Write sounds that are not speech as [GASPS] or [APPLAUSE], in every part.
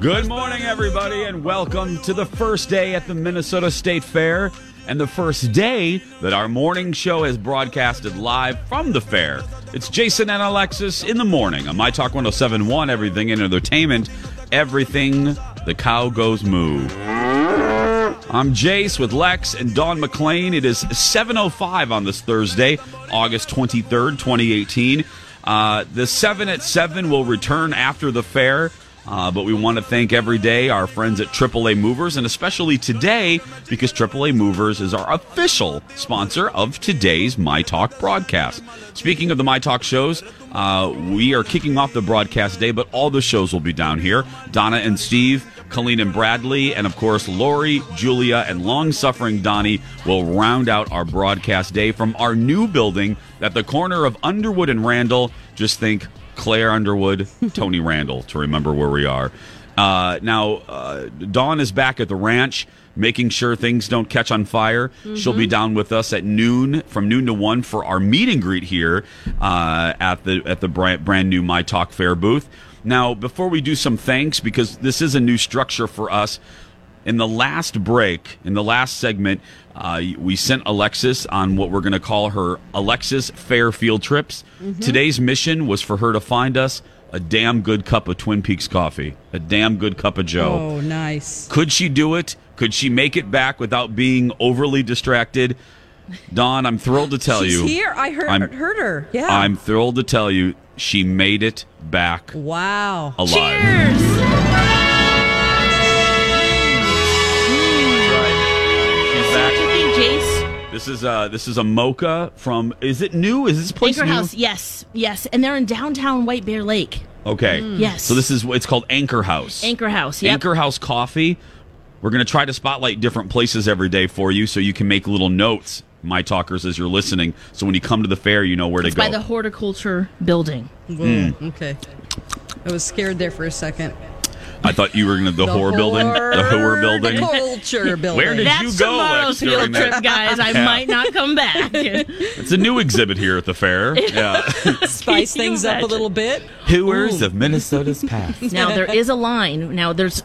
Good morning, everybody, and welcome to the first day at the Minnesota State Fair and the first day that our morning show has broadcasted live from the fair. It's Jason and Alexis in the morning on My Talk 1071, everything in entertainment, everything the cow goes moo. I'm Jace with Lex and Dawn McLean. It is 7.05 on this Thursday, August 23rd, 2018. Uh, the 7 at 7 will return after the fair. Uh, but we want to thank every day our friends at AAA Movers, and especially today because AAA Movers is our official sponsor of today's My Talk broadcast. Speaking of the My Talk shows, uh, we are kicking off the broadcast day, but all the shows will be down here. Donna and Steve, Colleen and Bradley, and of course, Lori, Julia, and long suffering Donnie will round out our broadcast day from our new building at the corner of Underwood and Randall. Just think Claire Underwood, [LAUGHS] Tony Randall, to remember where we are. Uh, now, uh, Dawn is back at the ranch, making sure things don't catch on fire. She'll be down with us at noon, from noon to one, for our meet and greet here uh, at the at the brand, brand new My Talk Fair booth. Now, before we do some thanks, because this is a new structure for us, in the last break, in the last segment, uh, we sent Alexis on what we're going to call her Alexis Fair Field Trips. Today's mission was for her to find us a damn good cup of Twin Peaks coffee, a damn good cup of Joe. Oh, nice. Could she do it? Could she make it back without being overly distracted? Don, I'm thrilled to tell She's you. here. I heard I'm- heard her. Yeah. I'm thrilled to tell you she made it back wow. alive. She's This is uh this is a mocha from is it new? Is this place Anchor new? House, yes, yes, and they're in downtown White Bear Lake. Okay. Yes. So this is it's called Anchor House. Anchor House, yep. Anchor House Coffee. We're going to try to spotlight different places every day for you so you can make little notes, my talkers, as you're listening. So when you come to the fair, you know where It's to go. by the horticulture building. Hmm. Okay. I was scared there for a second. I thought you were going to the, horror building, the horror building. The culture [LAUGHS] building. Where did That's you go tomorrow's Lex, during field that? trip, guys. I Yeah. might not come back. [LAUGHS] It's a new exhibit here at the fair. [LAUGHS] Yeah. spice Can you things up a little bit? Hooers of Minnesota's past. now there is a line. Now there's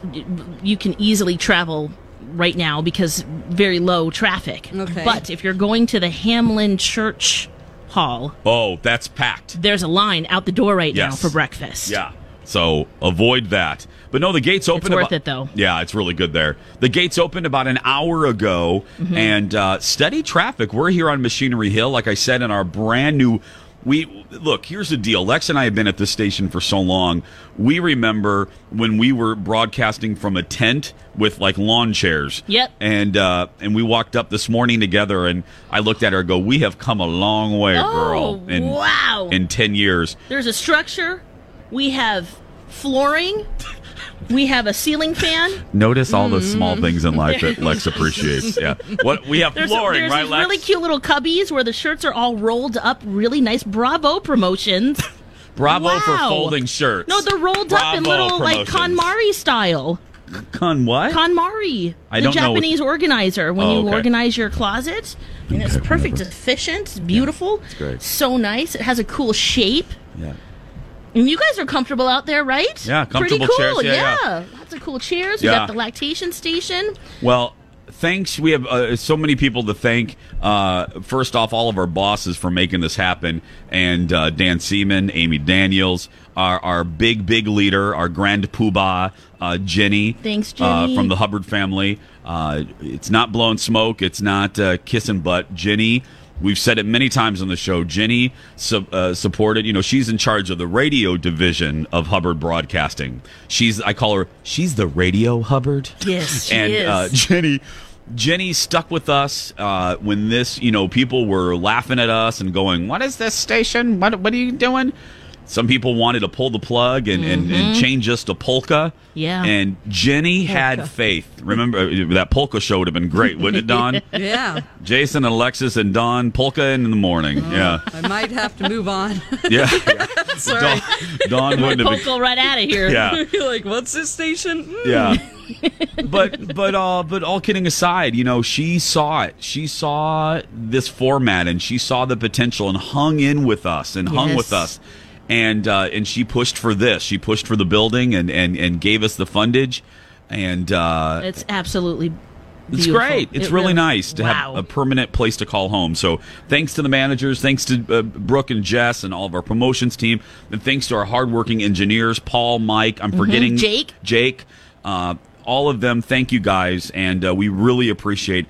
you can easily travel right now because very low traffic. Okay. But if you're going to the Hamline Church Hall, Oh, that's packed. there's a line out the door right now for breakfast. Yeah. So avoid that. But no, the gates opened. worth about- it, though. Yeah, it's really good there. The gates opened about an hour ago, Mm-hmm. and uh, steady traffic. We're here on Machinery Hill, like I said, in our brand new. We look. Here's the deal. Lex and I have been at this station for so long. We remember when we were broadcasting from a tent with like lawn chairs. Yep. And uh, and we walked up this morning together, and I looked at her. and Go. We have come a long way, Oh, girl. In, wow. In ten years. There's a structure. We have flooring. We have a ceiling fan. Notice all the small things in life that Lex [LAUGHS] appreciates. Yeah. What we have Mm-hmm. There's, flooring, there's right, these Lex? really cute little cubbies where the shirts are all rolled up, really nice. Bravo promotions. Bravo for Wow. folding shirts. No, they're rolled up in Bravo little like promotions. KonMari style. Con what? KonMari, I the don't know what- Japanese organizer. When Oh, you okay. organize your closet, and it's perfect, it's efficient, it's beautiful, it's great. so nice. It has a cool shape. yeah. And you guys are comfortable out there, right? Yeah, Pretty comfortable cool. chairs. Yeah, yeah. Lots of cool chairs. We Yeah. got the lactation station. Well, thanks. We have uh, so many people to thank. Uh, first off, all of our bosses for making this happen, and uh, Dan Seaman, Amy Daniels, our, our big, big leader, our grand poobah, uh, Jenny. Thanks, uh, Jenny. from the Hubbard family. Uh, it's not blowing smoke. It's not uh, kissing butt. Jenny. We've said it many times on the show. Jenny su- uh, supported. You know, she's in charge of the radio division of Hubbard Broadcasting. She's, I call her, she's the radio Hubbard. Yes, and. Uh, [LAUGHS] Jenny, Jenny stuck with us uh, when this. You know, people were laughing at us and going, "What is this station? What What are you doing?" Some people wanted to pull the plug and, and, and change us to polka. Mm-hmm. Yeah. And Jenny had faith. Remember uh, that polka show would have been great, wouldn't it, Don? [LAUGHS] Yeah. Jason and Alexis and Don polka in the morning. Yeah, I might have to move on. [LAUGHS] yeah. [LAUGHS] Dawn, Don wouldn't have been. Poke right out of here. Yeah, You're like, what's this station? Mm. yeah. but but uh but all kidding aside, you know, she saw it. She saw this format and she saw the potential and hung in with us and hung Yes. with us. And uh and she pushed for this. She pushed for the building and and and gave us the fundage and uh It's absolutely it's beautiful. great. It's It really, nice to wow. have a permanent place to call home. So thanks to the managers, thanks to uh, Brooke and Jess and all of our promotions team, and thanks to our hardworking engineers, Paul, Mike. I'm forgetting Jake. Jake, uh, all of them. Thank you guys, and uh, we really appreciate.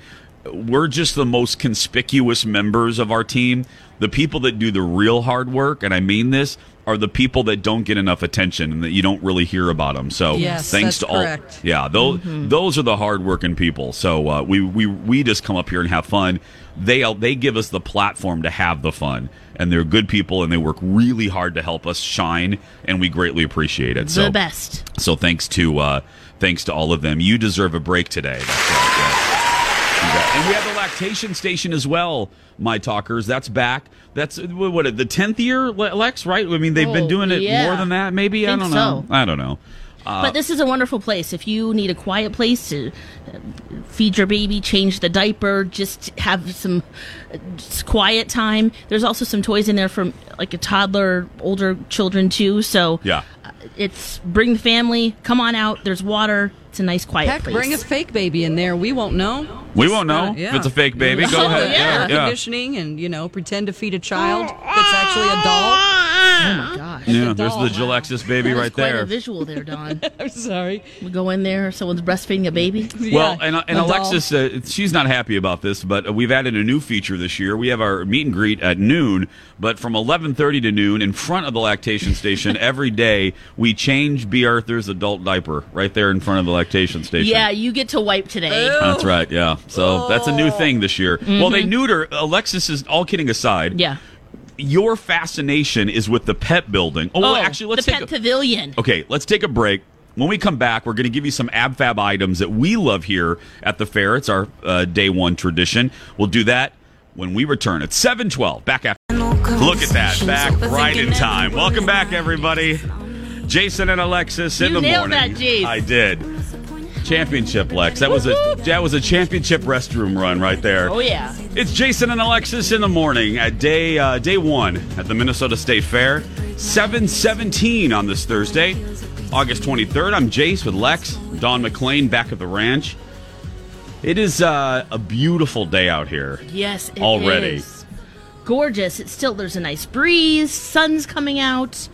We're just the most conspicuous members of our team. The people that do the real hard work, and I mean this, are the people that don't get enough attention and that you don't really hear about them. So Yes, thanks that's to all. correct. Yeah, those those are the hardworking people. So uh, we we we just come up here and have fun. They they give us the platform to have the fun, and they're good people, and they work really hard to help us shine, and we greatly appreciate it. the so best. so thanks to uh, thanks to all of them. You deserve a break today. That's right. yes. You bet. And we have the lactation station as well, my talkers. That's back. That's what the tenth year, Lex. Right? I mean, they've been Oh, doing it yeah. more than that. Maybe I Think don't know. so. I don't know. Uh, but this is a wonderful place. If you need a quiet place to uh, feed your baby, change the diaper, just have some just quiet time. There's also some toys in there from like a toddler, older children too. So Yeah. It's bring the family. Come on out. There's water. It's a nice quiet Heck, place. bring a fake baby in there. We won't know. We won't know Uh, yeah. if it's a fake baby. Go Oh, [LAUGHS] ahead. yeah. yeah. Conditioning and, you know, pretend to feed a child that's actually a doll. oh my gosh. [LAUGHS] Yeah, a there's the Gilexis baby That was right quite there. a visual there, Don. [LAUGHS] I'm sorry. we go in there, someone's breastfeeding a baby. [LAUGHS] Well, Yeah, and, and a. Alexis, uh, she's not happy about this, but uh, we've added a new feature this year. We have our meet and greet at noon, but from 11:30 to noon, in front of the lactation station every day, we change Bea Arthur's adult diaper right there in front of the lactation station. Yeah, you get to wipe today. That's right. Yeah. So that's a new thing this year. Well, they neuter. Alexis is all kidding aside. Mm-hmm. Yeah. Your fascination is with the pet building. Oh, Oh, actually, let's the take pet a, pavilion. Okay, let's take a break. When we come back, we're going to give you some AbFab items that we love here at the fair. It's our uh, day one tradition. We'll do that when we return at 712. Back after. Look at that. Back right in time. Welcome back, everybody. Jason and Alexis in You the morning. that. I did. Championship, Lex. That was a that was a championship restroom run right there. Oh yeah. It's Jason and Alexis in the morning at day uh, day one at the Minnesota State Fair. 717 on this Thursday, August 23rd. I'm Jace with Lex, Dawn McLean back at the ranch. It is uh, a beautiful day out here. Yes, it Already. is. Gorgeous. It's still there's a nice breeze, sun's coming out.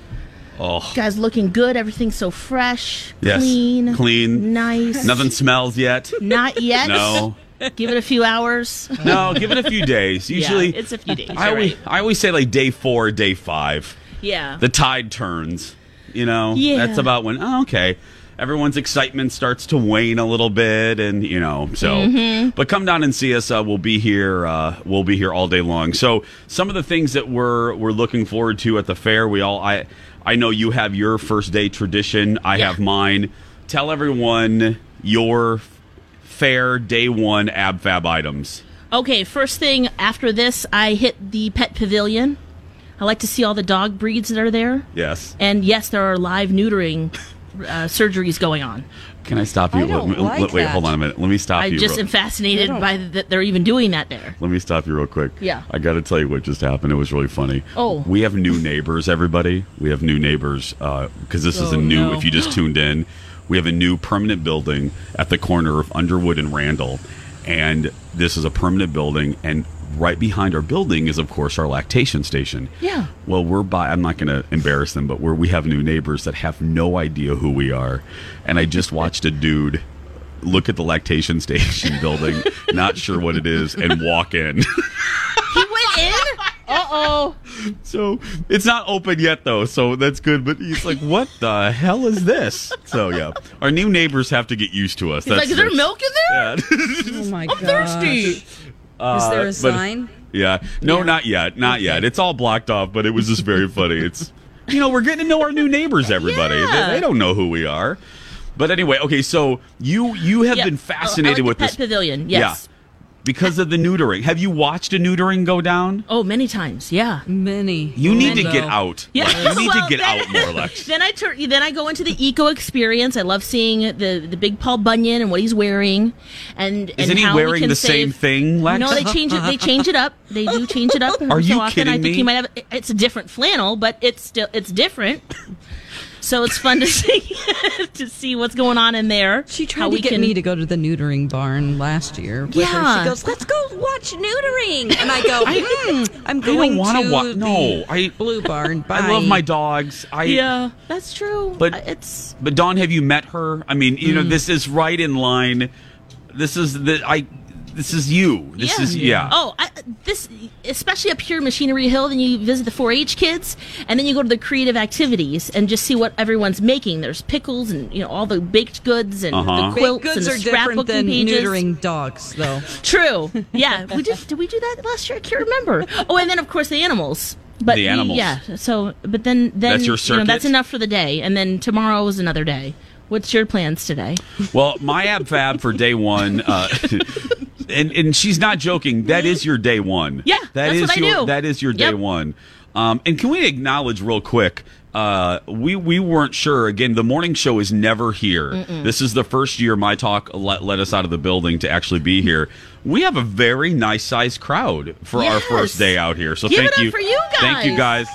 Oh, Guys looking good, everything's so fresh, Yes, clean, clean. nice. nothing smells yet. Not yet. No, Give it a few hours. no. Give it a few days. [LAUGHS] Usually, yeah, it's a few days. I always right. I always say like day four, day five. Yeah. the tide turns. You know, Yeah. that's about when. Oh, okay, everyone's excitement starts to wane a little bit, and you know, so. Mm-hmm. But come down and see us. Uh, we'll be here. Uh, we'll be here all day long. So some of the things that we're we're looking forward to at the fair. We all I I know you have your first day tradition. I Yeah. have mine. Tell everyone your fair day one ab fab items. Okay, first thing after this, I hit the pet pavilion. I like to see all the dog breeds that are there. Yes. And yes, there are live neutering [LAUGHS] uh, surgeries going on. Can I stop you? I don't Let me- like wait, that. hold on a minute. Let me stop I you. I just real- am fascinated I don't- by that they're even doing that there. Let me stop you real quick. Yeah. I got to tell you what just happened. It was really funny. Oh. We have new neighbors, everybody. We have new neighbors because this is a Oh, new, no. if you just tuned in, we have a new permanent building at the corner of Underwood and Randall. and this is a permanent building and right behind our building is of course our lactation station Yeah. well we're by i'm not going to embarrass them but we're, we have new neighbors that have no idea who we are and i just watched a dude look at the lactation [LAUGHS] station building not sure what it is and walk in [LAUGHS] He went in. Uh oh. so it's not open yet though so that's good but he's like what the hell is this so yeah our new neighbors have to get used to us He's like, is there milk in there? yeah. [LAUGHS] Oh my God. I'm thirsty. Is there a uh, but- sign? Yeah. No, Yeah. not yet. Not yet. It's all blocked off, but it was just very funny. It's you know, we're getting to know our new neighbors, [LAUGHS] everybody. Yeah. They, they don't know who we are. But anyway, okay, so you you have Yeah. been Oh, oh fascinated I like with this pavilion. Yes. Yeah. because of the neutering. Have you watched a neutering go down? Oh, many times. Yeah. Many. You need to get out. Yeah, Lex. You need [LAUGHS] well, to get then- out more, Lex. [LAUGHS] Then I turn. Then I go into the eco experience. I love seeing the the big Paul Bunyan and what he's wearing, and Isn't and he how we wearing the save- same thing, Lex? No, they change it. They change it up. They do change it up. Are so you often. kidding I think me? he might have. It's a different flannel, but it's still it's different. So it's fun to [LAUGHS] see to see what's going on in there. She tried to we get can- me to go to the neutering barn last year. With her. Yeah. She goes, "Let's go watch neutering," and I go, [LAUGHS] "Hmm, "I'm going wanna to wa- no, I- blue barn." Bye. [LAUGHS] I love my dogs. I Yeah, that's true. But- But it's But Dawn, have you met her? I mean, you know, Mm. this is right in line. This is the I. This is you. This yeah. is yeah. Oh, I, this especially up here, in Machinery Hill. Then you visit the 4-H kids, and then you go to the creative activities and just see what everyone's making. There's pickles and you know all the baked goods and Uh-huh. the Baked quilts goods and the are different scrapbooking than pages. neutering dogs, though. [LAUGHS] True. Yeah, we did. Did we do that last year? I can't remember. Oh, and then of course the animals. But The animals. Yeah. So, but then then That's your You know, that's enough for the day, and then tomorrow is another day. What's your plans today? Well, my ab fab for day one, uh, [LAUGHS] and and she's not joking. That is your day one. Yeah, that that's is what I your that is your day Yep. one. Um, and can we acknowledge real quick? Uh, we we weren't sure. Again, the morning show is never here. This is the first year my talk let, let us out of the building to actually be here. We have a very nice sized crowd for our first day out here. So Give thank you, for you thank you guys.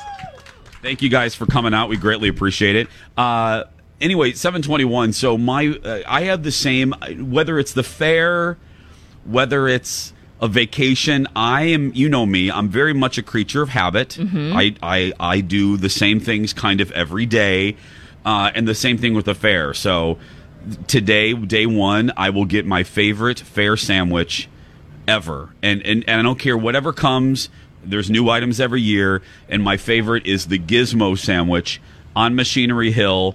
Thank you guys for coming out. We greatly appreciate it. Uh, anyway, 721. So my, uh, I have the same, whether it's the fair, whether it's a vacation. I am, you know me, I'm very much a creature of habit. I, I, I do the same things kind of every day. Uh, and the same thing with the fair. So today, day one, I will get my favorite fair sandwich ever. And, and and I don't care whatever comes. There's new items every year, and my favorite is the Gizmo sandwich on Machinery Hill.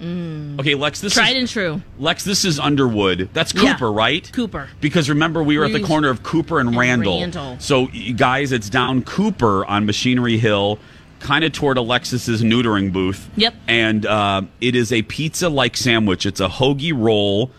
Okay, Lex, this Tried is and true. Lex. This is Underwood. That's Yeah. Cooper, right? Cooper. Because remember, we were at the corner of Cooper and, and Randall. Randall. So, guys, it's down Cooper on Machinery Hill, kind of toward Alexis's neutering booth. Yep. And uh, it is a pizza-like sandwich. It's a hoagie roll.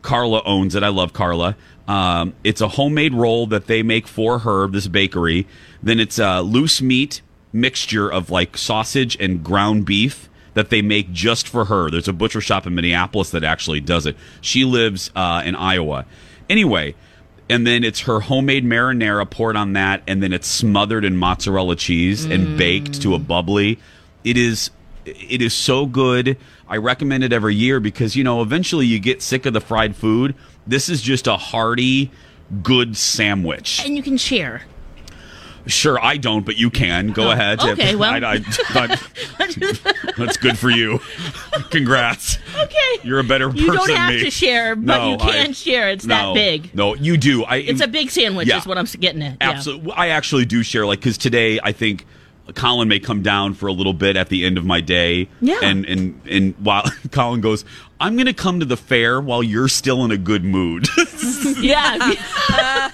Carla owns it. I love Carla. Um, it's a homemade roll that they make for her, this bakery. Then it's a loose meat mixture of like sausage and ground beef that they make just for her. There's a butcher shop in Minneapolis that actually does it. She lives uh, in Iowa. Anyway, and then it's her homemade marinara poured on that, and then it's smothered in mozzarella cheese and baked to a bubbly. It is it is so good. I recommend it every year because you know eventually you get sick of the fried food. This is just a hearty, good sandwich. And you can share. Sure, I don't, but you can. Go Oh, ahead. okay, [LAUGHS] well. I, I, that- [LAUGHS] that's good for you. Congrats. Okay. You're a better person You don't have to share, but No, you can I- share. It's no, that big. No, you do. I, It's a big sandwich, Yeah. is what I'm getting at. Yeah. Absolutely. I actually do share, like, because today I think Colin may come down for a little bit at the end of my day. Yeah. And, and, and while [LAUGHS] Colin goes, I'm going to come to the fair while you're still in a good mood. [LAUGHS] Yeah.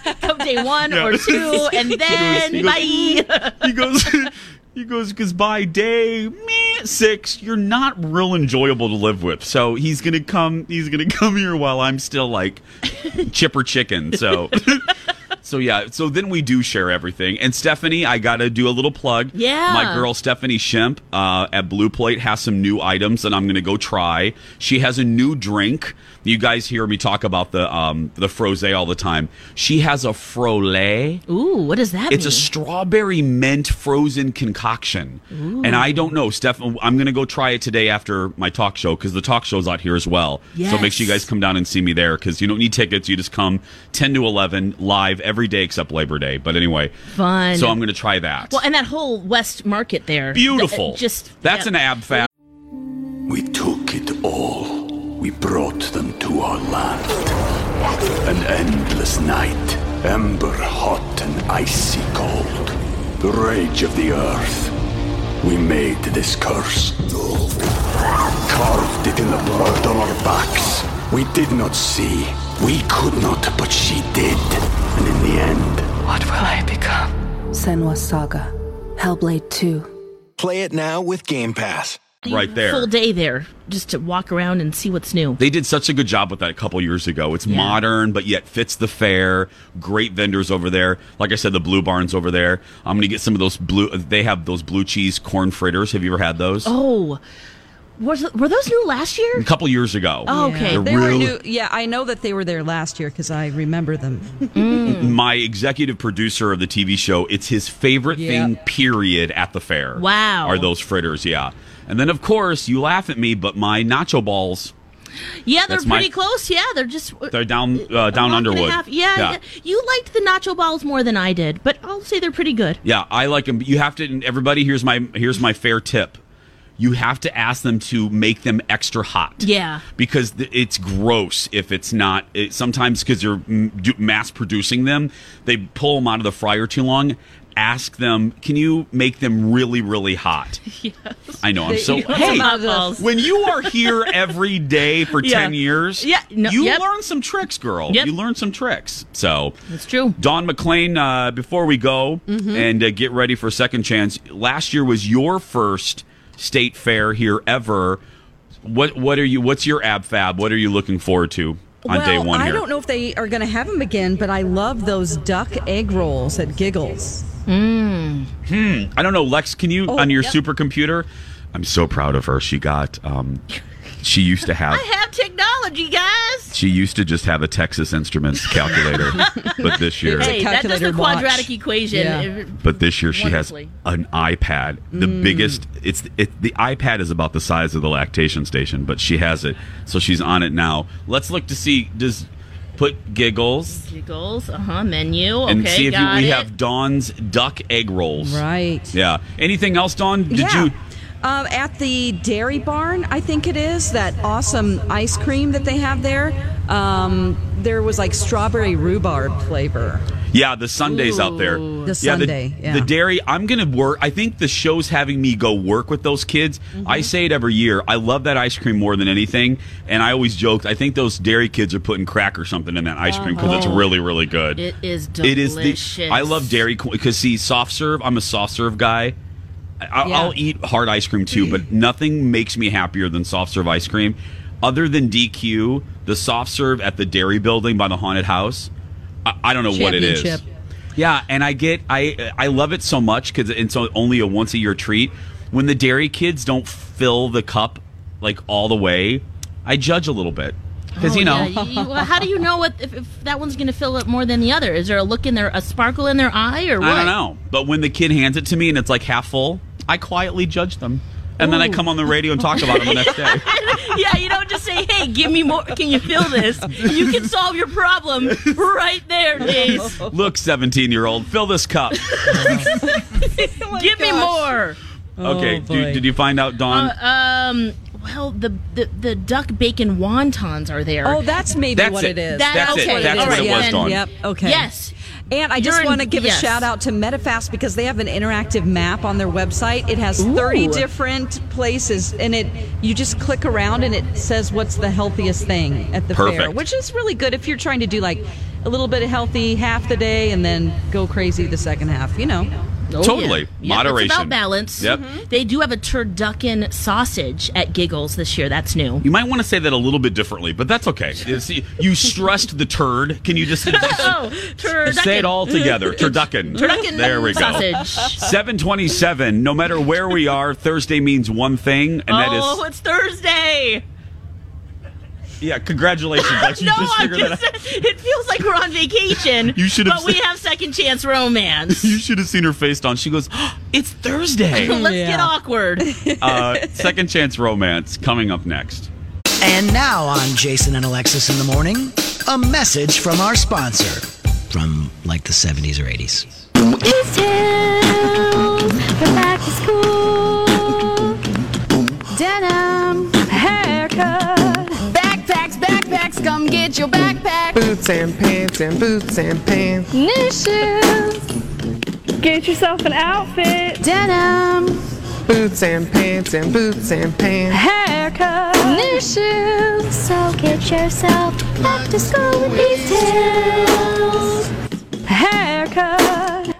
[LAUGHS] Come day one or two, and then He goes- bye. he goes, he goes, because by day meh, six, you're not real enjoyable to live with. So he's going to come, he's going to come here while I'm still like chipper chicken. So. So yeah, so then we do share everything. And Stephanie, I gotta do a little plug. Yeah. my girl Stephanie Shimp uh, at Blue Plate has some new items that I'm gonna go try. She has a new drink. You guys hear me talk about the um, the frosé all the time. She has a frolay. Ooh, what does that It's mean? a strawberry mint frozen concoction. And I don't know, Steph. I'm going to go try it today after my talk show because the talk show's out here as well. So make sure you guys come down and see me there because you don't need tickets. You just come 10 to 11 live every day except Labor Day. But anyway, Fun. so I'm going to try that. well, and that whole West Market there. Beautiful. Th- uh, just That's yeah. an ab fab. We took it all. We brought them to our land. An endless night, ember hot and icy cold. The rage of the earth. We made this curse. Carved it in the blood on our backs. We did not see. We could not, but she did. And in the end, What will I become? Senua's Saga. Hellblade 2. Play it now with Game Pass. Right there. Full day there just to walk around and see what's new. They did such a good job with that a couple years ago. It's modern, but yet fits the fair. Great vendors over there. Like I said, the Blue Barns over there. I'm going to get some of those blue. They have those blue cheese corn fritters. Have you ever had those? Oh, was were those new last year? A couple years ago. Oh, okay. They're They were really- new. Yeah, I know that they were there last year because I remember them. [LAUGHS] my executive producer of the TV show, it's his favorite Yeah. thing, period, at the fair. Wow. Are those fritters, yeah. And then, of course, you laugh at me, but my nacho balls, Yeah, they're That's my- pretty close. Yeah, they're just they're down uh, down walk and a Underwood. half. Yeah, yeah, you liked the nacho balls more than I did, but I'll say they're pretty good. Yeah, I like them. You have to. and Everybody, here's my here's my fair tip. You have to ask them to make them extra hot. Yeah. because it's gross if it's not. It, sometimes because they're mm, mass producing them, they pull them out of the fryer too long. Ask them, can you make them really, really hot? [LAUGHS] Yes. I know. I'm so. Hey, when you are here [LAUGHS] every day for Yeah. 10 years, Yeah, no- you yep. learn some tricks, girl. Yep. You learn some tricks. So, That's true. Dawn McLean, uh, before we go Mm-hmm. and uh, get ready for second chance, last year was your first state fair here ever. What what are you? What's your ab fab? What are you looking forward to on well, day one here? I don't know if they are going to have them again, but I love those duck egg rolls at Giggles. I don't know, Lex. Can you Oh, on your yep. supercomputer? I'm so proud of her. She got. Um, she used to have. I have technology, guys. She used to just have a Texas Instruments calculator, [LAUGHS] but this year, Hey, that does the calculator watch. quadratic equation. Yeah. but this year she has an iPad. The Mm. biggest. It's it, the iPad is about the size of the lactation station, but she has it, so she's on it now. Let's look to see. Does put giggles Giggles, uh huh. Menu. Okay, and see if you, we it. have Dawn's duck egg rolls. Right. Yeah. Anything else, Dawn? Did yeah. you? Um, at the Dairy Barn, I think it is that awesome ice cream that they have there. Um, there was like strawberry rhubarb flavor. Yeah, the sundaes out there. Ooh. The sundae, the, yeah. the dairy. I'm gonna work. I think the show's having me go work with those kids. Mm-hmm. I say it every year. I love that ice cream more than anything, and I always joked. I think those dairy kids are putting crack or something in that ice cream because it's really, really good. Oh. It is It is delicious. the. I love dairy because see, soft serve. I'm a soft serve guy. I, Yeah. I'll eat hard ice cream too, but nothing makes me happier than soft serve ice cream. Other than DQ, the soft serve at the dairy building by the haunted house. I, I don't know what it is. Yeah, and I get I I love it so much because it's only a once a year treat. When the dairy kids don't fill the cup like all the way, I judge a little bit because Oh, you know. yeah, you- well, how do you know what if, if that one's going to fill it more than the other? Is there a look in their, a sparkle in their eye, or what? I don't know. But when the kid hands it to me and it's like half full, I quietly judge them. And then I come on the radio and talk about them the next day. [LAUGHS] yeah, you don't just say, "Hey, give me more. Can you fill this?" You can solve your problem right there, Days. Look, 17 year old, fill this cup. [LAUGHS] Give me more. okay, Oh, do, did you find out, Dawn? Um. Well, the, the the duck bacon wontons are there. Oh, that's maybe That's what it. it is. That- That's it. okay, That's all what it was, then- Dawn. Yep. Okay. Yes. And I just want to give yes. a shout out to MetaFast because they have an interactive map on their website. It has 30 Ooh. different places and it you just click around and it says what's the healthiest thing at the fair, which is really good if you're trying to do like a little bit of healthy half the day and then go crazy the second half, you know. Oh, Totally. yeah. Yep, It's about balance. Yep. Mhm. They do have a turducken sausage at Giggles this year. That's new. You might want to say that a little bit differently, but that's okay. [LAUGHS] You stressed the turd. Can you just, [LAUGHS] just Oh, [LAUGHS] say it all together? Turducken. Turducken There we go. sausage. 727. No matter where we are, Thursday means one thing, and that is oh, it's Thursday. Yeah. Congratulations, Lex. You [LAUGHS] no, just I'm just, that out. it feels like we're on vacation. [LAUGHS] You should have But we have second chance romance. [LAUGHS] You should have seen her face, on. She goes, "Oh, "It's Thursday." Let's get awkward. uh, second chance romance coming up next. And now on Jason and Alexis in the morning, a message from our sponsor from like the 70s or 80s. East Hills, get your backpack. Boots and pants and boots and pants. New shoes, Get yourself an outfit. denim, Boots and pants and boots and pants. Haircut. new shoes. So get yourself back to school with East Hills. Haircut.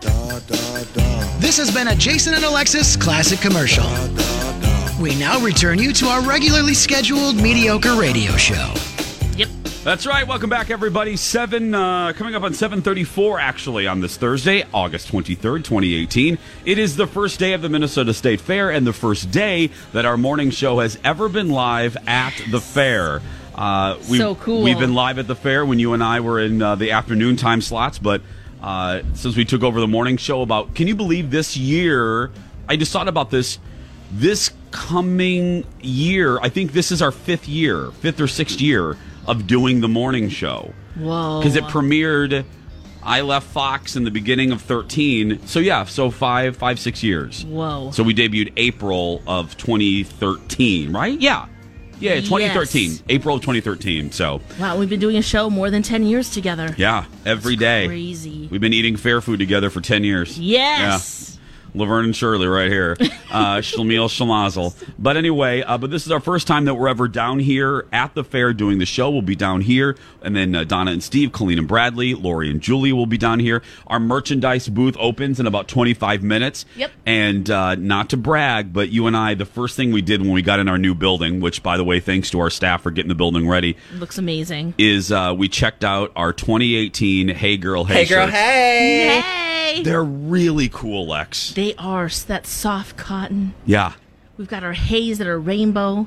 This has been a Jason and Alexis classic commercial. We now return you to our regularly scheduled mediocre radio show. That's right. Welcome back, everybody. Seven uh, coming up on seven thirty-four. Actually, on this Thursday, August twenty-third, twenty eighteen. It is the first day of the Minnesota State Fair, and the first day that our morning show has ever been live at the fair. Uh, we've, So cool. We've been live at the fair when you and I were in uh, the afternoon time slots, but uh, since we took over the morning show, about can you believe this year? I just thought about this. This coming year, I think this is our fifth year, fifth or sixth year of doing the morning show Whoa. because it premiered. I left Fox in the beginning of thirteen, so yeah, so five, five, six years. Whoa. So we debuted April of 2013, right? Yeah, yeah, 2013, Yes. April of 2013. So Wow, we've been doing a show more than 10 years together. yeah, every day. Crazy. We've been eating fair food together for 10 years. Yes. Yeah. Laverne and Shirley right here. [LAUGHS] Uh, Shlemiel Shlemazel. But anyway, uh, but this is our first time that we're ever down here at the fair doing the show. We'll be down here. And then uh, Donna and Steve, Colleen and Bradley, Lori and Julie will be down here. Our merchandise booth opens in about 25 minutes. Yep. And uh, not to brag, but you and I, the first thing we did when we got in our new building, which by the way, thanks to our staff for getting the building ready, Looks amazing. is uh, we checked out our 2018 Hey Girl Hey, Hey girl, shirts. hey. Hey! They're really cool, Lex. They are that soft cotton. Yeah. We've got our haze that are rainbow.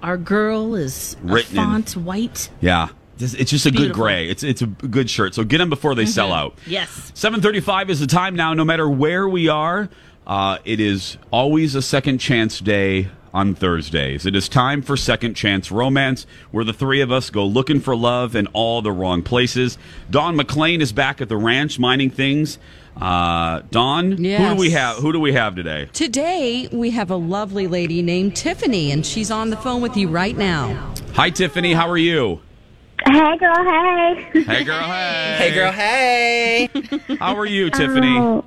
Our girl is Written in- font white. Yeah. It's it's just a good gray. It's it's a good shirt. So get them before they sell out. Yes. 7:35 is the time now no matter where we are. Uh, it is always a second chance day on Thursdays. It is time for second chance romance where the three of us go looking for love in all the wrong places. Dawn McLean is back at the ranch mining things. Uh, Dawn, who do we have who do we have today? Today, we have a lovely lady named Tiffany, and she's on the phone with you right now. Hi Tiffany, how are you? Hey, girl, hey. Hey girl, [LAUGHS] hey. Hey girl, hey. How are you, Tiffany? Oh,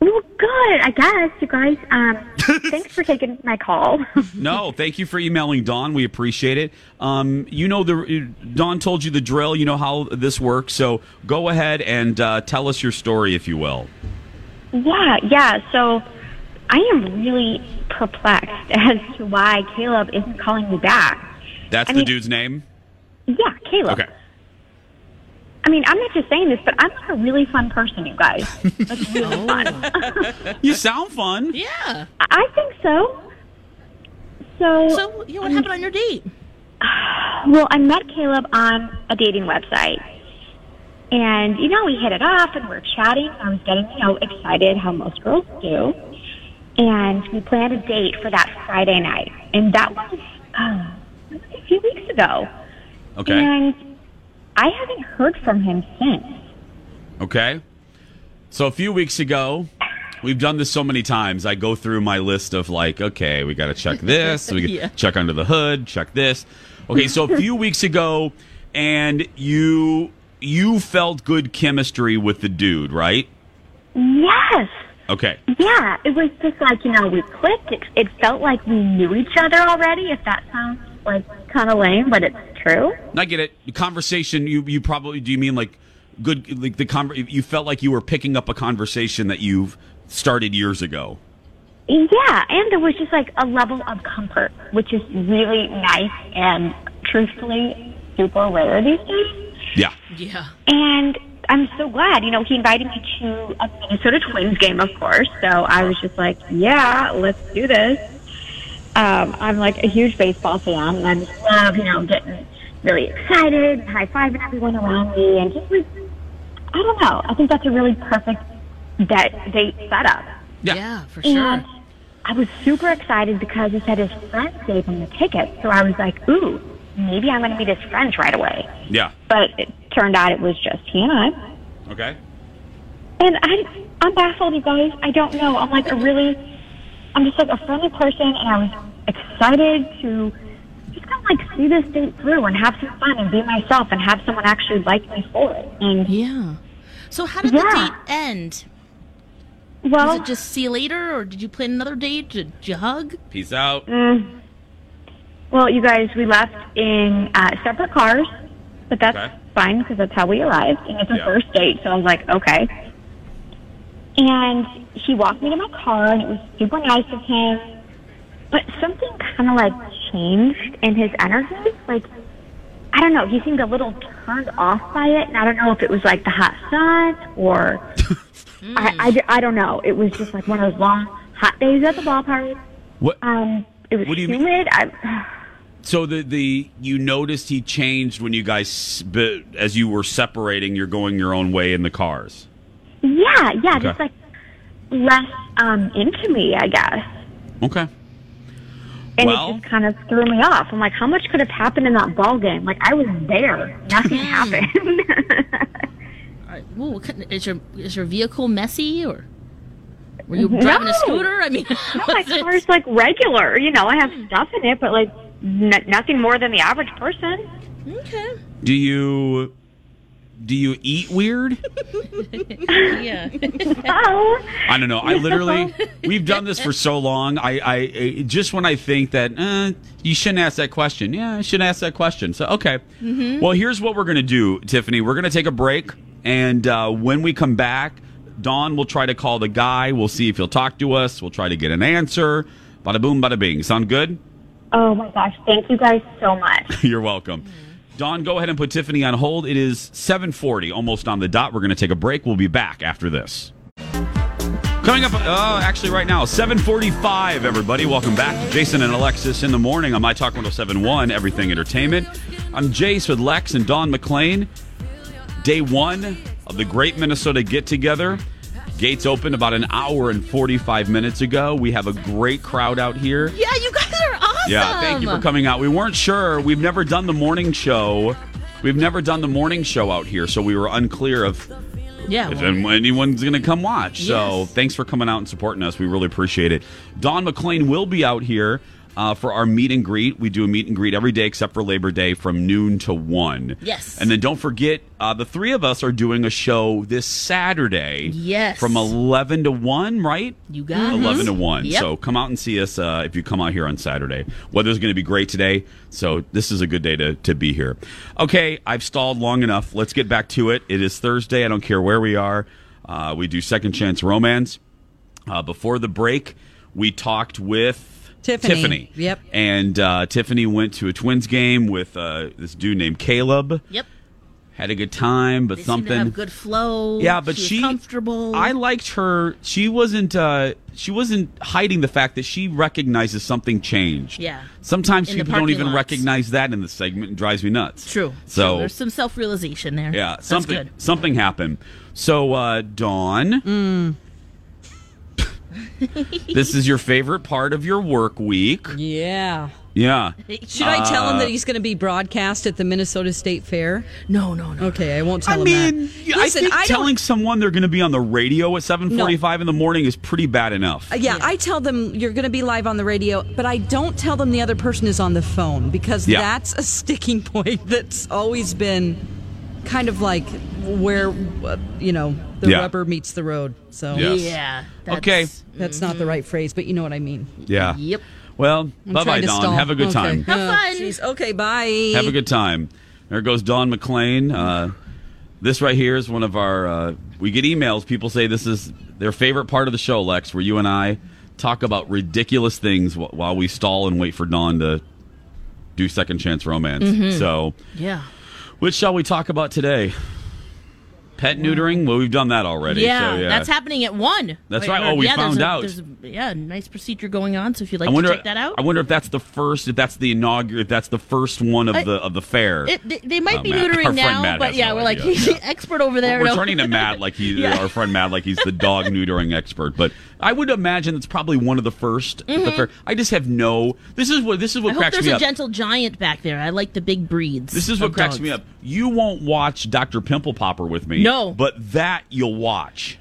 well, good, I guess, you guys. Um, [LAUGHS] thanks for taking my call. [LAUGHS] No, thank you for emailing Dawn. We appreciate it. Um, you know the Dawn told you the drill. You know how this works. So go ahead and uh, tell us your story, if you will. yeah, yeah. So I am really perplexed [LAUGHS] as to why Caleb isn't calling me back. That's I the mean- dude's name. Yeah, Caleb. Okay. I mean, I'm not just saying this, but I'm a really fun person, you guys. [LAUGHS] Like, really fun. [LAUGHS] You sound fun. Yeah. I think so. So, So, you know, what happened on your date? [SIGHS] well, I met Caleb on a dating website. And, you know, we hit it off and we're chatting. I was getting, you know, excited how most girls do. And we planned a date for that Friday night. And that was, uh, that was a few weeks ago. Okay. And I haven't heard from him since. Okay. So a few weeks ago, we've done this so many times. I go through my list of like, okay, we got to check [LAUGHS] this, we Yeah. check under the hood, check this. Okay, so a few [LAUGHS] weeks ago, and you you felt good chemistry with the dude, right? Yes. Okay. Yeah, it was just like, you know, we clicked. It, it felt like we knew each other already, if that sounds like kind of lame, but it's true. I get it. The conversation. You you probably do you mean like good like the con- you felt like you were picking up a conversation that you've started years ago. Yeah, and there was just like a level of comfort, which is really nice and truthfully super rare these days. Yeah. Yeah. And I'm so glad, you know, he invited me to a Minnesota Twins game, of course. So I was just like, yeah, let's do this. Um, I'm like a huge baseball fan, and I just love, you know, getting really excited, high fiving everyone around me, and just like, I don't know. I think that's a really perfect de- date setup. Yeah, for sure. And I was super excited because he said his friend gave him the tickets. So I was like, ooh, maybe I'm going to meet his friends right away. Yeah. But it turned out it was just he and I. Okay. And I, I'm baffled, you guys. I don't know. I'm like a really, I'm just like a friendly person, and I was excited to just kind of like see this date through and have some fun and be myself and have someone actually like me for it. And yeah. So how did Yeah. the date end? Well, Was it just see you later, or did you plan another date? Did you hug? Peace out. Mm. Well, you guys, we left in uh, separate cars, but that's Okay. fine because that's how we arrived. And it's a Yeah. first date, so I was like, okay. And he walked me to my car, and it was super nice of him. But something kind of like changed in his energy. Like, I don't know, he seemed a little turned off by it, and I don't know if it was like the hot sun or [LAUGHS] I, I, I don't know. It was just like one of those long, hot days at the ballpark. What? Um, it was What do you mean? I, So the the you noticed he changed when you guys as you were separating. You're going your own way in the cars. yeah, yeah, Okay. just like less um, into me, I guess. Okay. And Well- it just kind of threw me off. I'm like, how much could have happened in that ball game? Like I was there. Nothing hmm. happened. [LAUGHS] All right. Well, what kind- is your is your vehicle messy, or were you driving a scooter? I mean, [LAUGHS] no, [LAUGHS] my car's like regular. You know, I have hmm. stuff in it, but like n- nothing more than the average person. okay. Do you do you eat weird? [LAUGHS] yeah. Oh, I don't know. I literally we've done this for so long. I, I I- just when I think that uh, you shouldn't ask that question. Yeah, I should ask that question. So okay. Mhm. Well, here's what we're gonna do, Tiffany. We're gonna take a break, and uh, when we come back, Dawn will try to call the guy. We'll see if he'll talk to us. We'll try to get an answer. Bada boom, bada bing. Sound good? oh my gosh! Thank you guys so much. [LAUGHS] You're welcome. Dawn, go ahead and put Tiffany on hold. It is 7:40, almost on the dot. We're going to take a break. We'll be back after this. Coming up, uh, actually, right now, 7:45. Everybody, welcome back to Jason and Alexis in the morning on My Talk 1071, Everything Entertainment. I'm Jace with Lex and Dawn McLean. Day one of the Great Minnesota Get Together. Gates opened about an hour and 45 minutes ago. We have a great crowd out here. Yeah, you guys are awesome. Yeah, thank you for coming out. We weren't sure. We've never done the morning show. We've never done the morning show out here, so we were unclear of Yeah. if well, anyone's going to come watch. So thanks for coming out and supporting us. We really appreciate it. Dawn McLean will be out here uh, for our meet and greet. We do a meet and greet every day except for Labor Day from noon to 1. Yes. And then don't forget, uh, the three of us are doing a show this Saturday. Yes. From 11 to 1, right? You got it. 11 to 1. Yep. So come out and see us uh, if you come out here on Saturday. Weather's going to be great today, so this is a good day to, to be here. Okay, I've stalled long enough. Let's get back to it. It is Thursday. I don't care where we are. Uh, we do Second Chance Romance. Uh, before the break, we talked with Tiffany. Tiffany. Yep. And uh, Tiffany went to a Twins game with uh, this dude named Caleb. Yep. Had a good time, but They something. good flow. Yeah, but she, was she- comfortable. I liked her. She wasn't. Uh, she wasn't hiding the fact that she recognizes something changed. Yeah. Sometimes In people don't even lots. recognize that in the segment. It drives me nuts. True. So True. there's some self realization there. yeah, That's something good. something happened. So uh, Dawn, Mm. [LAUGHS] this is your favorite part of your work week. Yeah. Yeah. [LAUGHS] Should I tell him Uh, that he's going to be broadcast at the Minnesota State Fair? No, no, no. Okay, I won't tell I him mean, that. Listen, I think I don't- telling someone they're going to be on the radio at 7:45 in the morning is pretty bad enough. Uh, yeah, I tell them you're going to be live on the radio, but I don't tell them the other person is on the phone because Yeah. that's a sticking [LAUGHS] point that's always been kind of like where uh, you know the Yeah. rubber meets the road. So Yes. Yeah. Okay. that's not the right phrase, but you know what I mean. Yeah. Yep. Well, bye bye, trying Dawn. stall. Have a good Okay. time. Have Oh, fun. jeez. Okay, bye. Have a good time. There goes Dawn McLean. Uh, This right here is one of our. Uh, we get emails. People say this is their favorite part of the show, Lex, where you and I talk about ridiculous things wh- while we stall and wait for Dawn to do second chance romance. Mhm. So, Yeah. which shall we talk about today? Pet neutering? Well, we've done that already. Yeah, so, yeah. that's happening at one. That's right. Oh, we yeah, there's found a- out. There's a, yeah, nice procedure going on. So if you'd like I wonder. to check that out, I wonder if that's the first. If that's the inaugural. If that's the first one of I- the of the fair. It, they, might Oh, be Matt- neutering now, Matt but yeah, no we're like idea. [LAUGHS] he's the expert over there. We're no. turning to Matt like he's [LAUGHS] Yeah. our friend Matt like he's the dog neutering expert. But I would imagine it's probably one of the 1st at the mm-hmm. fair. I just have no. This is what this is what I hope cracks there's me a up. gentle giant back there. I like the big breeds. This is what cracks dogs. me up. You won't watch Dr. Pimple Popper with me. No. But that you'll watch.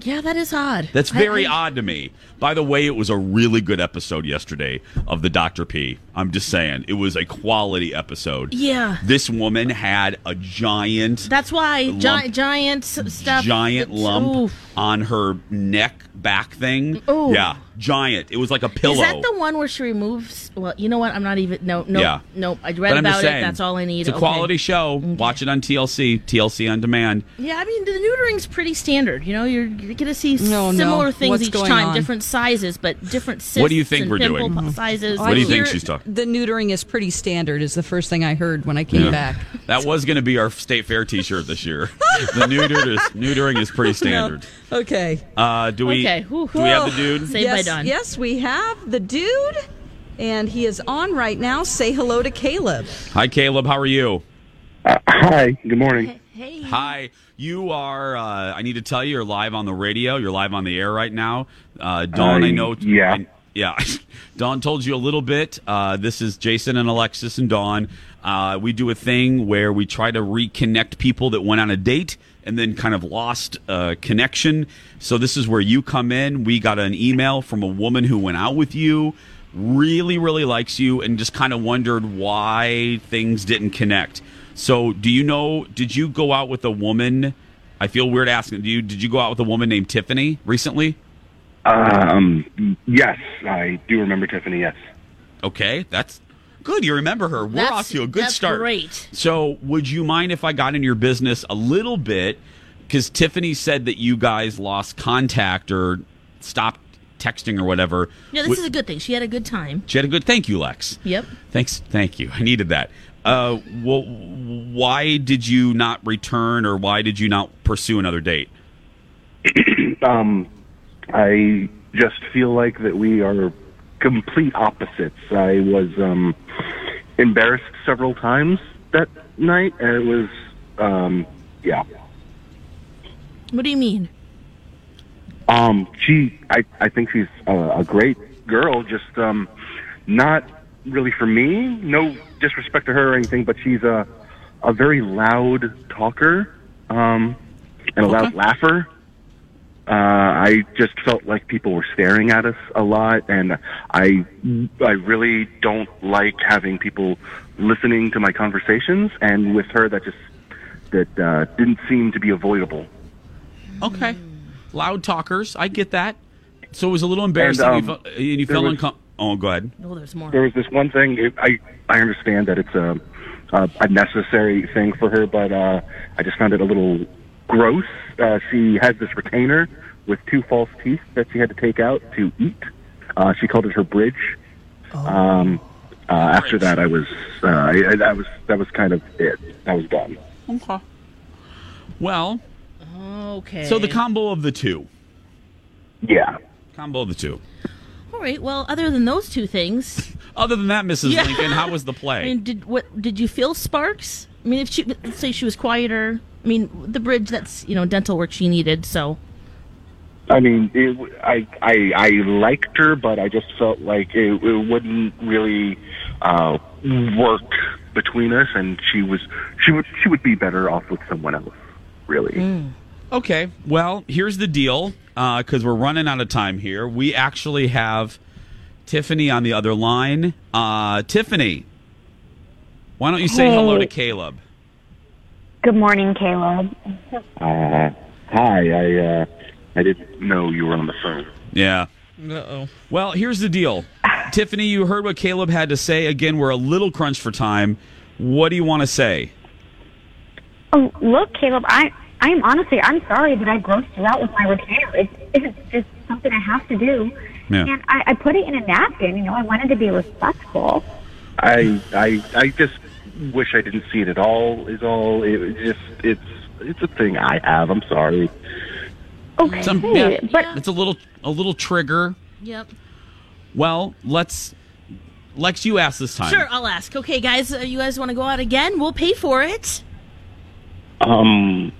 Yeah, that is odd. That's I- very I- odd to me. By the way, it was a really good episode yesterday of the Dr. P. I'm just saying, it was a quality episode. Yeah. This woman had a giant That's why lump- giant giant stuff. giant lump ooh. on her neck back thing. Oh. Yeah, giant. It was like a pillow. Is that the one where she removes? Well, you know what? I'm not even. No, no, Yeah. no. I read about just it. That's all I need. It's a Okay. quality show. Watch it on TLC, TLC on demand. Yeah, I mean the neutering's pretty standard. You know, you're, you're going to see No, no. similar things What's each time, on? different sizes, but different. Cysts What do you think we're pimple doing? po- Sizes. What do you think she's talking? The neutering is pretty standard. Is the first thing I heard when I came Yeah. back. That was going to be our state fair T-shirt this year. [LAUGHS] the neutered is, neutering is pretty [LAUGHS] standard. Okay. Uh, do we? Okay. Do we have the dude? yes, Yes, we have the dude, and he is on right now. Say hello to Caleb. Hi, Caleb. How are you? hi. Good morning. Hey. Hi. You are. Uh, I need to tell you, you're live on the radio. You're live on the air right now. Uh, Dawn, Uh, I know. yeah. I- yeah. [LAUGHS] Dawn told you a little bit. Uh, this is Jason and Alexis and Dawn. Uh, we do a thing where we try to reconnect people that went on a date and then kind of lost uh, connection. So this is where you come in. We got an email from a woman who went out with you, really, really likes you, and just kind of wondered why things didn't connect. So, do you know? Did you go out with a woman? I feel weird asking. Do you? Did you go out with a woman named Tiffany recently? Um, yes, I do remember Tiffany. Yes. Okay, that's good. You remember her. We're That's- off to a good that's start. great. So, would you mind if I got in your business a little bit? Because Tiffany said that you guys lost contact or stopped texting or whatever. Yeah, this Would- is a good thing. She had a good time. She had a good. Thank you, Lex. Yep. Thanks. Thank you. I needed that. Uh, well, why did you not return, or why did you not pursue another date? [CLEARS THROAT] um, I just feel like that we are complete opposites. I was um, embarrassed several times that night, and it was, um, yeah. What do you mean? Um, she, I, I think she's a, a great girl. Just um, not really for me. No disrespect to her or anything, but she's a a very loud talker um, and a loud laugher. Uh, I just felt like people were staring at us a lot, and I I really don't like having people listening to my conversations. And with her, that just that uh, didn't seem to be avoidable. Okay. Loud talkers. I get that. So it was a little embarrassing. And, you um, felt, and you felt was- uncomfortable. Oh, go ahead. Oh, there's more. There was this one thing. It, I I understand that it's a a, a necessary thing for her, but uh, I just found it a little gross. Uh, she has this retainer with two false teeth that she had to take out to eat. Uh, she called it her bridge. Um, uh, after that, I was uh, I, that was that was kind of it. I was done. Okay. Well, Okay. so the combo of the two. Yeah. Combo of the two. All right. Well, other than those two things, [LAUGHS] Other than that, Mrs. Yeah. Lincoln, how was the [LAUGHS] play? I mean, did what? Did you feel sparks? I mean, if she let's say she was quieter. I mean, the bridge that's you know dental work she needed. So I mean, it, I, I I liked her, but I just felt like it, it wouldn't really uh, work between us, and she was she would she would be better off with someone else. Really. Okay. Well, here's the deal because we're running out of time here. We actually have Tiffany on the other line. Uh, Tiffany, why don't you say Hey. hello to Caleb? Good morning, Caleb. Uh, hi, I uh, I didn't know you were on the phone. Yeah. Uh-oh. Well, here's the deal. [LAUGHS] Tiffany, you heard what Caleb had to say. Again, we're a little crunched for time. What do you want to say? Oh, look, Caleb, I I'm honestly I'm sorry that I grossed you out with my retainer. It's it's just something I have to do. Yeah. And I, I put it in a napkin. You know, I wanted to be respectful. I I I just wish I didn't see it at all. Is all. It was just it's it's a thing I have. I'm sorry. Okay, Some, yeah, but it's a little a little trigger. Yep. Well, let's Lex, you ask this time. Sure, I'll ask. Okay, guys, uh, you guys want to go out again? We'll pay for it. Um.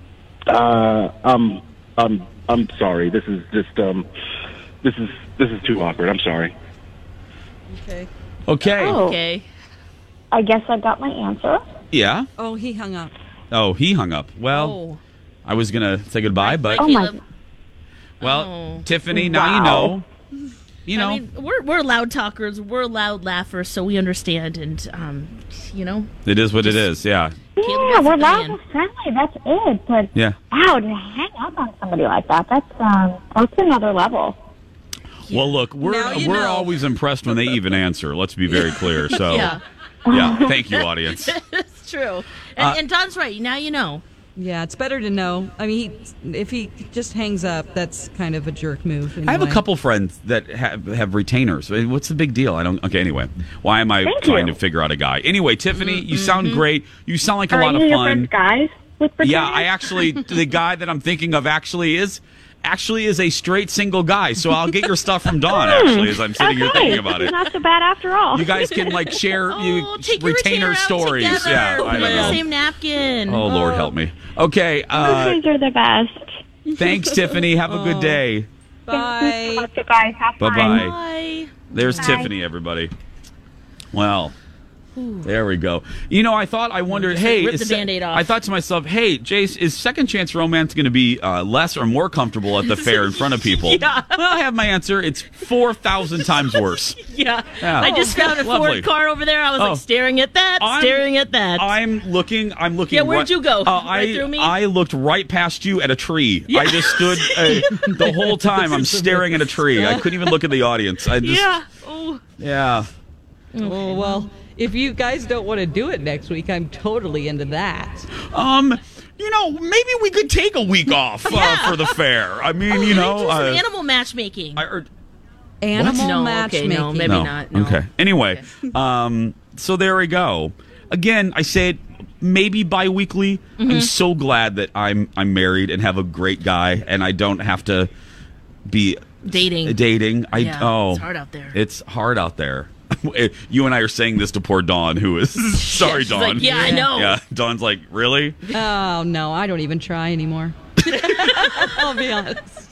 Uh. Um. I'm I'm sorry. This is just um. This is this is too awkward. I'm sorry. Okay. Okay. Oh. Okay. I guess I got my answer. Yeah. Oh, he hung up. Oh, he hung up. Well, Oh. I was gonna say goodbye, but Oh my! Caleb. well, Oh. Tiffany, now you Wow. know. You know, I mean, we're we're loud talkers, we're loud laughers, so we understand, and um, you know, it is what it is. Yeah. Yeah, wants we're to loud plan. and friendly. That's it. But Yeah. wow, to hang up on somebody like that, that's um, that's another level. Well, look, we're Now you we're know. always impressed when they even answer. Let's be very clear. So, [LAUGHS] Yeah. Yeah. Thank you, audience. [LAUGHS] it's true. And, Uh, and Dawn's right. Now you know. Yeah, it's better to know. I mean, he, if he just hangs up, that's kind of a jerk move. I have a anyway. couple friends that have, have retainers. What's the big deal? I don't. Okay, anyway, why am I Thank trying you. to figure out a guy? Anyway, Tiffany, you sound great. You sound like a Are lot you of your fun. friends, guys? With retainers? Yeah. I actually the guy that I'm thinking of actually is actually is a straight single guy. So I'll get your stuff from Dawn actually as I'm sitting here thinking about it. It's Not so bad after all. You guys can like share [LAUGHS] you Oh, take retainer retainer stories. Together. Yeah, Put I it in the know. same napkin. Oh Lord, help me. Okay, uh, Retainers are the best. thanks, [LAUGHS] Tiffany. Have a good day. Thank you so Bye. much, you guys. Have Bye bye. Bye. There's Bye. Tiffany, everybody. Well, there we go. You know, I thought I wondered, Just, hey, rip is the se- Band-Aid off. I thought to myself, hey, Jace, is second chance romance going to be uh, less or more comfortable at the fair in front of [LAUGHS] people? Yeah. Well, I have my answer. It's four thousand times worse. [LAUGHS] Yeah. Yeah. I just found a Lovely. Ford car over there. I was Oh. like staring at that, I'm- staring at that. I'm looking. I'm looking. Yeah, where'd right- you go? Uh, Right I through me? I looked right past you at a tree. I just stood [LAUGHS] uh, the whole time. I'm staring at a tree. I couldn't even look at the audience. I just yeah. Oh. yeah. Oh, well, if you guys don't want to do it next week, I'm totally into that. Um, you know, maybe we could take a week [LAUGHS] off uh, Yeah. for the fair. I mean, you Maybe know, do some uh, animal matchmaking. I, or, Animal No, okay, no, maybe no, not. No. okay. Anyway, [LAUGHS] um, so there we go. Again, I said maybe bi-weekly. Mm-hmm. I'm so glad that I'm I'm married and have a great guy, and I don't have to be Dating. dating. I Yeah, oh, it's hard out there. It's hard out there. [LAUGHS] you and I are saying this to poor Dawn, who is [LAUGHS] sorry, she's Dawn. like, "Yeah, I know." Yeah, Dawn's like, really? Oh, no, I don't even try anymore. [LAUGHS] I'll be honest.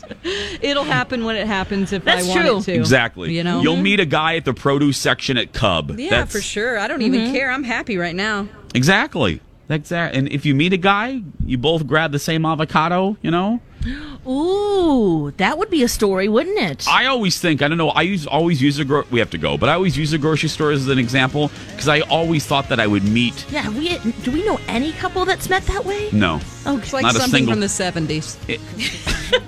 It'll happen when it happens if That's I want true. it to. Exactly. You know? You'll meet a guy at the produce section at Cub. Yeah, That's- for sure. I don't Mm-hmm. even care. I'm happy right now. Exactly. Exactly. And if you meet a guy, you both grab the same avocado, you know? [GASPS] [GASPS] Ooh, that would be a story, wouldn't it? I always think, I don't know, I use always use a gro- we have to go, but I always use a grocery store as an example because I always thought that I would meet yeah, we do we know any couple that's met that way? no. It's like Not a something single- from the 70s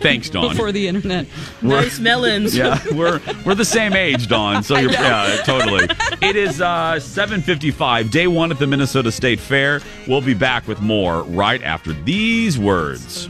Thanks, Dawn. before the internet. Nice melons. yeah, we're we're the same age, Dawn. So you're yeah, totally. It is uh 7:55, day 1 at the Minnesota State Fair. We'll be back with more right after these words.